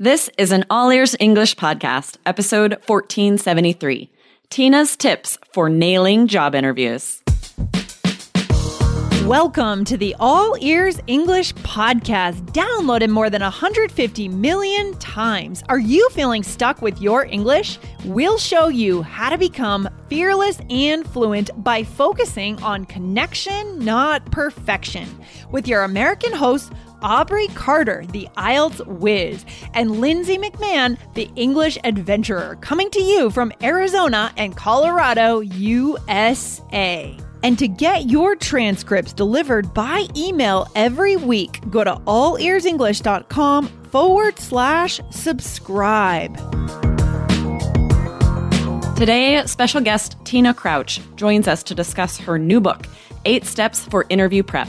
This is an All Ears English podcast, episode 1473 Tina's Tips for Nailing Job Interviews. Welcome to the All Ears English podcast, downloaded more than 150 million times. Are you feeling stuck with your English? We'll show you how to become fearless and fluent by focusing on connection, not perfection. With your American host, Aubrey Carter, the IELTS whiz, and Lindsay McMahon, the English adventurer, coming to you from Arizona and Colorado, USA. And to get your transcripts delivered by email every week, go to allearsenglish.com forward slash subscribe. Today, special guest Tina Crouch joins us to discuss her new book, Eight Steps for Interview Prep.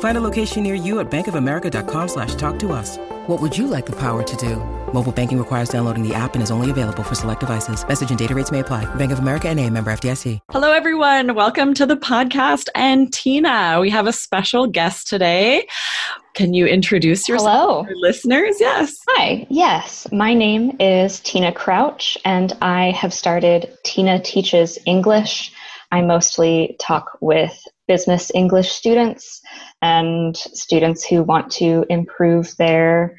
Find a location near you at bankofamerica.com slash talk to us. What would you like the power to do? Mobile banking requires downloading the app and is only available for select devices. Message and data rates may apply. Bank of America and a member FDIC. Hello, everyone. Welcome to the podcast. And Tina, we have a special guest today. Can you introduce yourself Hello. listeners? Yes. Hi, yes. My name is Tina Crouch, and I have started Tina Teaches English. I mostly talk with business English students and students who want to improve their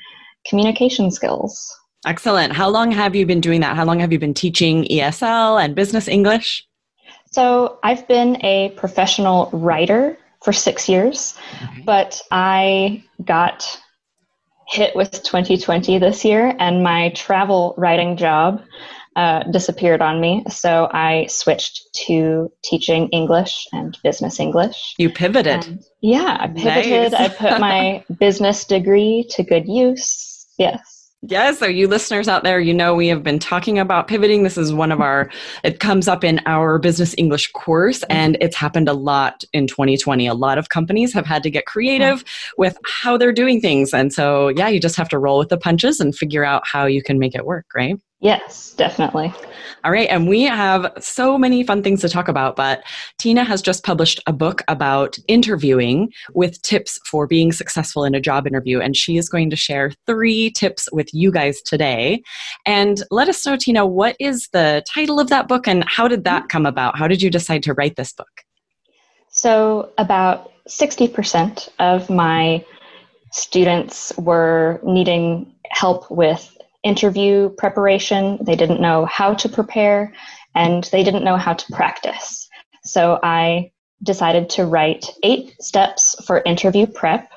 communication skills. Excellent. How long have you been doing that? How long have you been teaching ESL and business English? So, I've been a professional writer for six years, but I got hit with 2020 this year, and my travel writing job uh, disappeared on me. So I switched to teaching English and business English. You pivoted. And yeah, I pivoted. Nice. I put my business degree to good use. Yes. Yes, so you listeners out there, you know we have been talking about pivoting. This is one of our, it comes up in our business English course, and it's happened a lot in 2020. A lot of companies have had to get creative with how they're doing things. And so, yeah, you just have to roll with the punches and figure out how you can make it work, right? Yes, definitely. All right, and we have so many fun things to talk about, but Tina has just published a book about interviewing with tips for being successful in a job interview, and she is going to share three tips with you guys today. And let us know, Tina, what is the title of that book and how did that come about? How did you decide to write this book? So, about 60% of my students were needing help with interview preparation. They didn't know how to prepare and they didn't know how to practice. So, I decided to write eight steps for interview prep.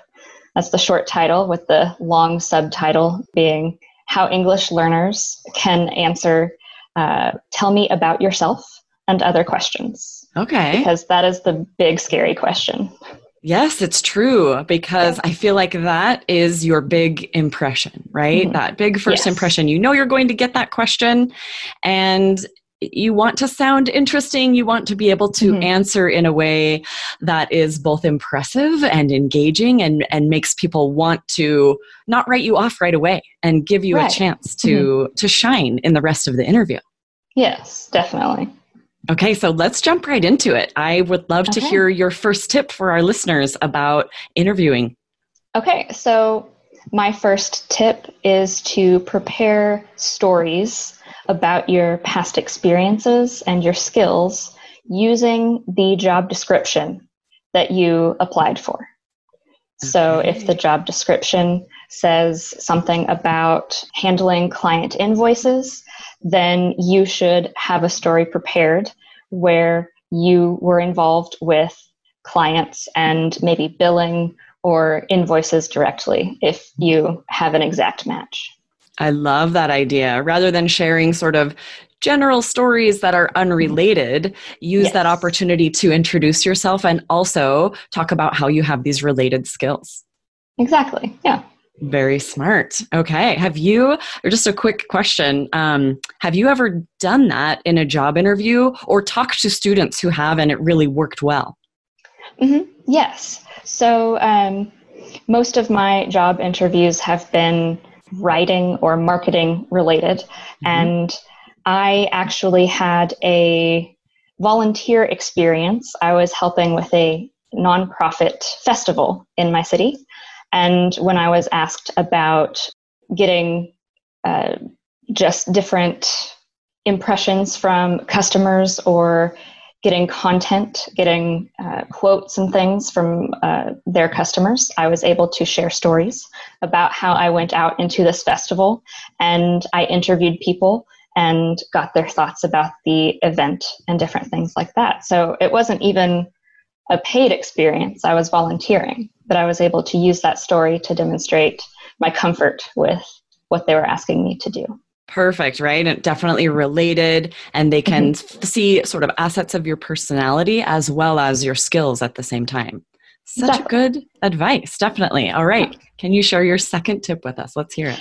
That's the short title, with the long subtitle being How English Learners Can Answer uh, Tell Me About Yourself and Other Questions Okay. because that is the big scary question. Yes, it's true because I feel like that is your big impression, right? Mhm. That big first Yes. impression. You know you're going to get that question and you want to sound interesting. You want to be able to Mhm. answer in a way that is both impressive and engaging and, and makes people want to not write you off right away and give you Right. a chance to to shine in the rest of the interview. Yes, definitely. Okay, so let's jump right into it. I would love to hear your first tip for our listeners about interviewing. Okay, so my first tip is to prepare stories about your past experiences and your skills using the job description that you applied for. So if the job description says something about handling client invoices, then you should have a story prepared where you were involved with clients and maybe billing or invoices directly if you have an exact match. I love that idea. Rather than sharing sort of general stories that are unrelated, use that opportunity to introduce yourself and also talk about how you have these related skills. Exactly. Yeah. Very smart. Okay. Have you, or just a quick question, um, have you ever done that in a job interview or talked to students who have and it really worked well? Mm-hmm. Yes. So um, most of my job interviews have been writing or marketing related. Mm-hmm. And I actually had a volunteer experience. I was helping with a nonprofit festival in my city. And when I was asked about getting uh, just different impressions from customers or getting content, getting uh, quotes and things from uh, their customers, I was able to share stories about how I went out into this festival and I interviewed people and got their thoughts about the event and different things like that. So it wasn't even a paid experience, I was volunteering, but I was able to use that story to demonstrate my comfort with what they were asking me to do. Perfect, right? And definitely related, and they can mm-hmm. see sort of assets of your personality as well as your skills at the same time. Such exactly. good advice, definitely. All right, can you share your second tip with us? Let's hear it.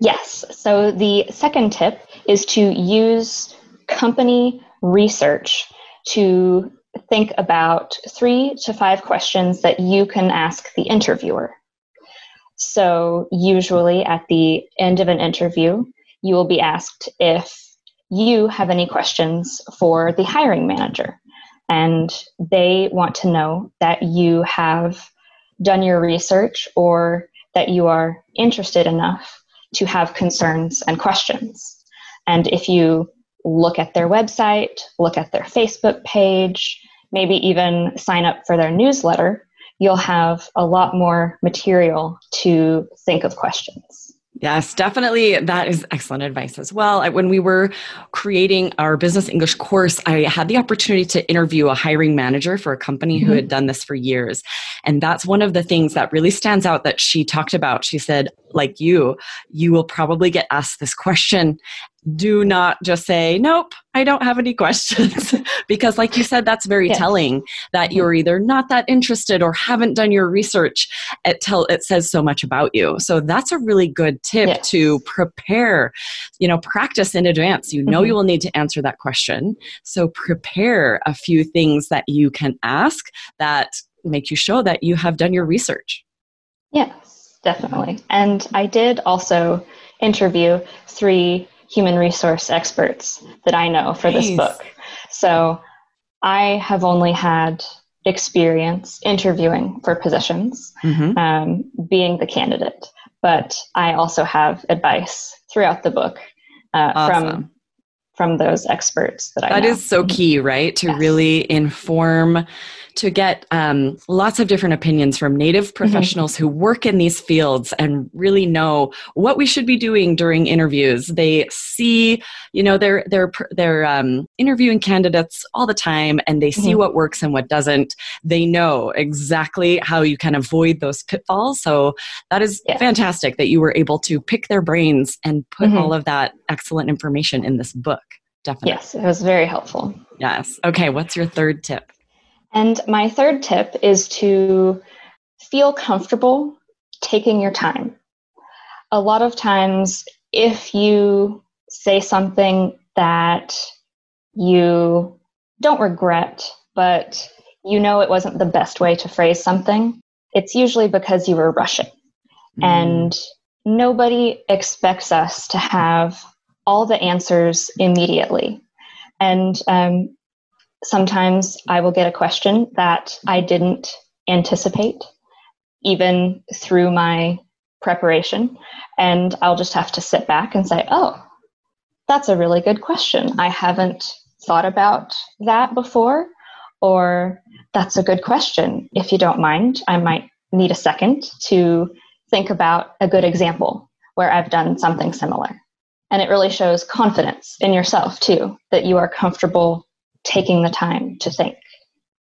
Yes. So the second tip is to use company research to think about three to five questions that you can ask the interviewer. So, usually at the end of an interview, you will be asked if you have any questions for the hiring manager. And they want to know that you have done your research or that you are interested enough to have concerns and questions. And if you look at their website, look at their Facebook page, maybe even sign up for their newsletter, you'll have a lot more material to think of questions. Yes, definitely. That is excellent advice as well. When we were creating our business English course, I had the opportunity to interview a hiring manager for a company mm-hmm. who had done this for years. And that's one of the things that really stands out that she talked about. She said, like you, you will probably get asked this question do not just say nope i don't have any questions. Because like you said that's very telling that you're either not that interested or haven't done your research. It tell it says so much about you. So that's a really good tip to prepare you know practice in advance. You know mm-hmm. you will need to answer that question. So prepare a few things that you can ask that make you show that you have done your research. Yes definitely. And i did also interview three human resource experts that I know for this book. So I have only had experience interviewing for positions, mm-hmm. um, being the candidate, but I also have advice throughout the book uh, awesome. from from those experts that I That know. is so key, right? To yes. really inform to get um, lots of different opinions from native mm-hmm. professionals mm-hmm. who work in these fields and really know what we should be doing during interviews. They see, you know, they're they're they're um, interviewing candidates all the time, and they see mm-hmm. what works and what doesn't. They know exactly how you can avoid those pitfalls. So that is yeah. fantastic that you were able to pick their brains and put mm-hmm. all of that excellent information in this book. Definitely. Yes, it was very helpful. Yes. Okay, what's your third tip? And my third tip is to feel comfortable taking your time. A lot of times, if you say something that you don't regret, but you know it wasn't the best way to phrase something, it's usually because you were rushing. Mm. And nobody expects us to have all the answers immediately. And um, sometimes I will get a question that I didn't anticipate, even through my preparation. And I'll just have to sit back and say, oh, that's a really good question. I haven't thought about that before. Or that's a good question. If you don't mind, I might need a second to think about a good example where I've done something similar. And it really shows confidence in yourself too, that you are comfortable taking the time to think.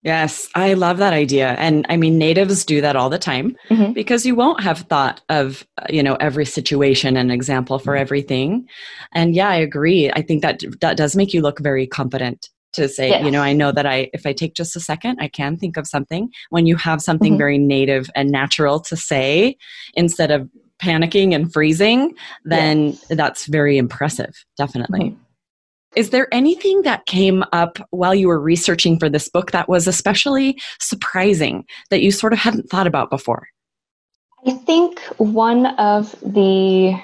Yes, I love that idea. And I mean, natives do that all the time mm-hmm. because you won't have thought of, you know, every situation and example for mm-hmm. everything. And yeah, I agree. I think that that does make you look very competent to say, yes. you know, I know that I, if I take just a second, I can think of something. When you have something mm-hmm. very native and natural to say instead of panicking and freezing, then yes. that's very impressive, definitely. Mm-hmm. Is there anything that came up while you were researching for this book that was especially surprising that you sort of hadn't thought about before? I think one of the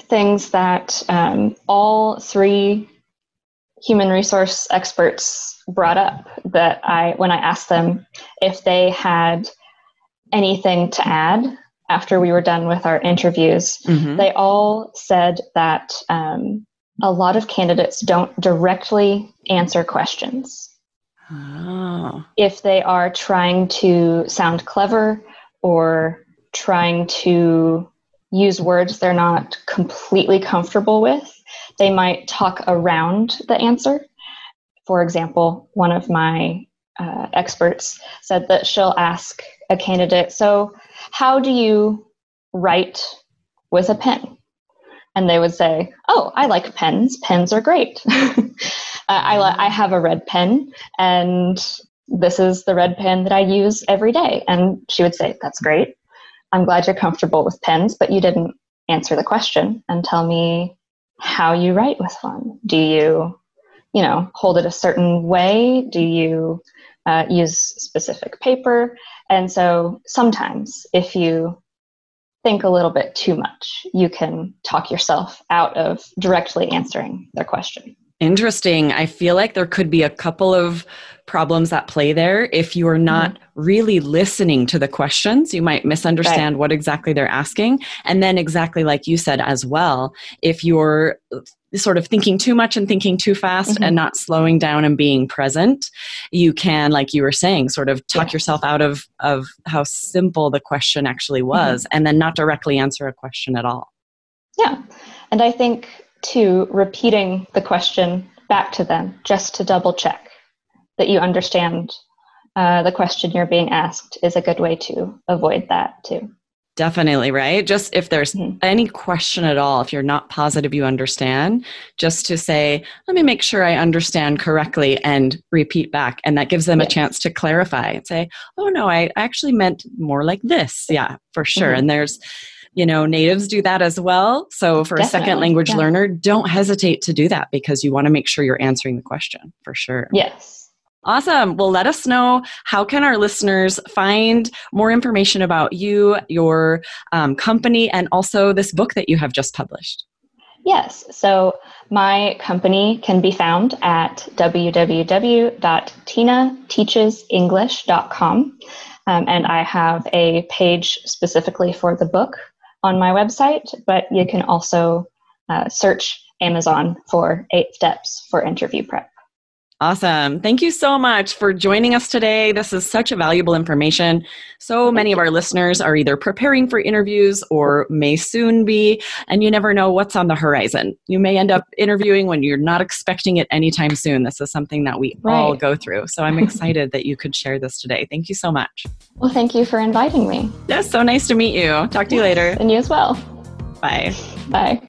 things that um, all three human resource experts brought up that I, when I asked them if they had anything to add after we were done with our interviews, mm-hmm. they all said that um, a lot of candidates don't directly answer questions. Oh. If they are trying to sound clever or trying to use words they're not completely comfortable with, they might talk around the answer. For example, one of my uh, experts said that she'll ask a candidate, So, how do you write with a pen? and they would say, "Oh, I like pens. Pens are great. uh, I li- I have a red pen, and this is the red pen that I use every day." And she would say, "That's great. I'm glad you're comfortable with pens, but you didn't answer the question and tell me how you write with one. Do you, you know, hold it a certain way? Do you uh, use specific paper?" And so sometimes, if you think a little bit too much, you can talk yourself out of directly answering their question. Interesting. I feel like there could be a couple of problems at play there. If you are not mm-hmm. really listening to the questions, you might misunderstand right. what exactly they're asking. And then, exactly like you said as well, if you're sort of thinking too much and thinking too fast mm-hmm. and not slowing down and being present, you can, like you were saying, sort of talk yeah. yourself out of, of how simple the question actually mm-hmm. was mm-hmm. and then not directly answer a question at all. Yeah. And I think, too, repeating the question back to them just to double check that you understand uh, the question you're being asked is a good way to avoid that, too. Definitely, right? Just if there's mm-hmm. any question at all, if you're not positive you understand, just to say, let me make sure I understand correctly and repeat back. And that gives them yes. a chance to clarify and say, oh, no, I actually meant more like this. Yeah, for sure. Mm-hmm. And there's, you know, natives do that as well. So for Definitely. a second language yeah. learner, don't hesitate to do that because you want to make sure you're answering the question for sure. Yes. Awesome. Well, let us know how can our listeners find more information about you, your um, company, and also this book that you have just published. Yes. So my company can be found at www.tinateachesenglish.com. Um, and I have a page specifically for the book on my website, but you can also uh, search Amazon for eight steps for interview prep. Awesome. Thank you so much for joining us today. This is such a valuable information. So many of our listeners are either preparing for interviews or may soon be, and you never know what's on the horizon. You may end up interviewing when you're not expecting it anytime soon. This is something that we right. all go through. So I'm excited that you could share this today. Thank you so much. Well, thank you for inviting me. Yes, so nice to meet you. Talk to you later. And you as well. Bye. Bye.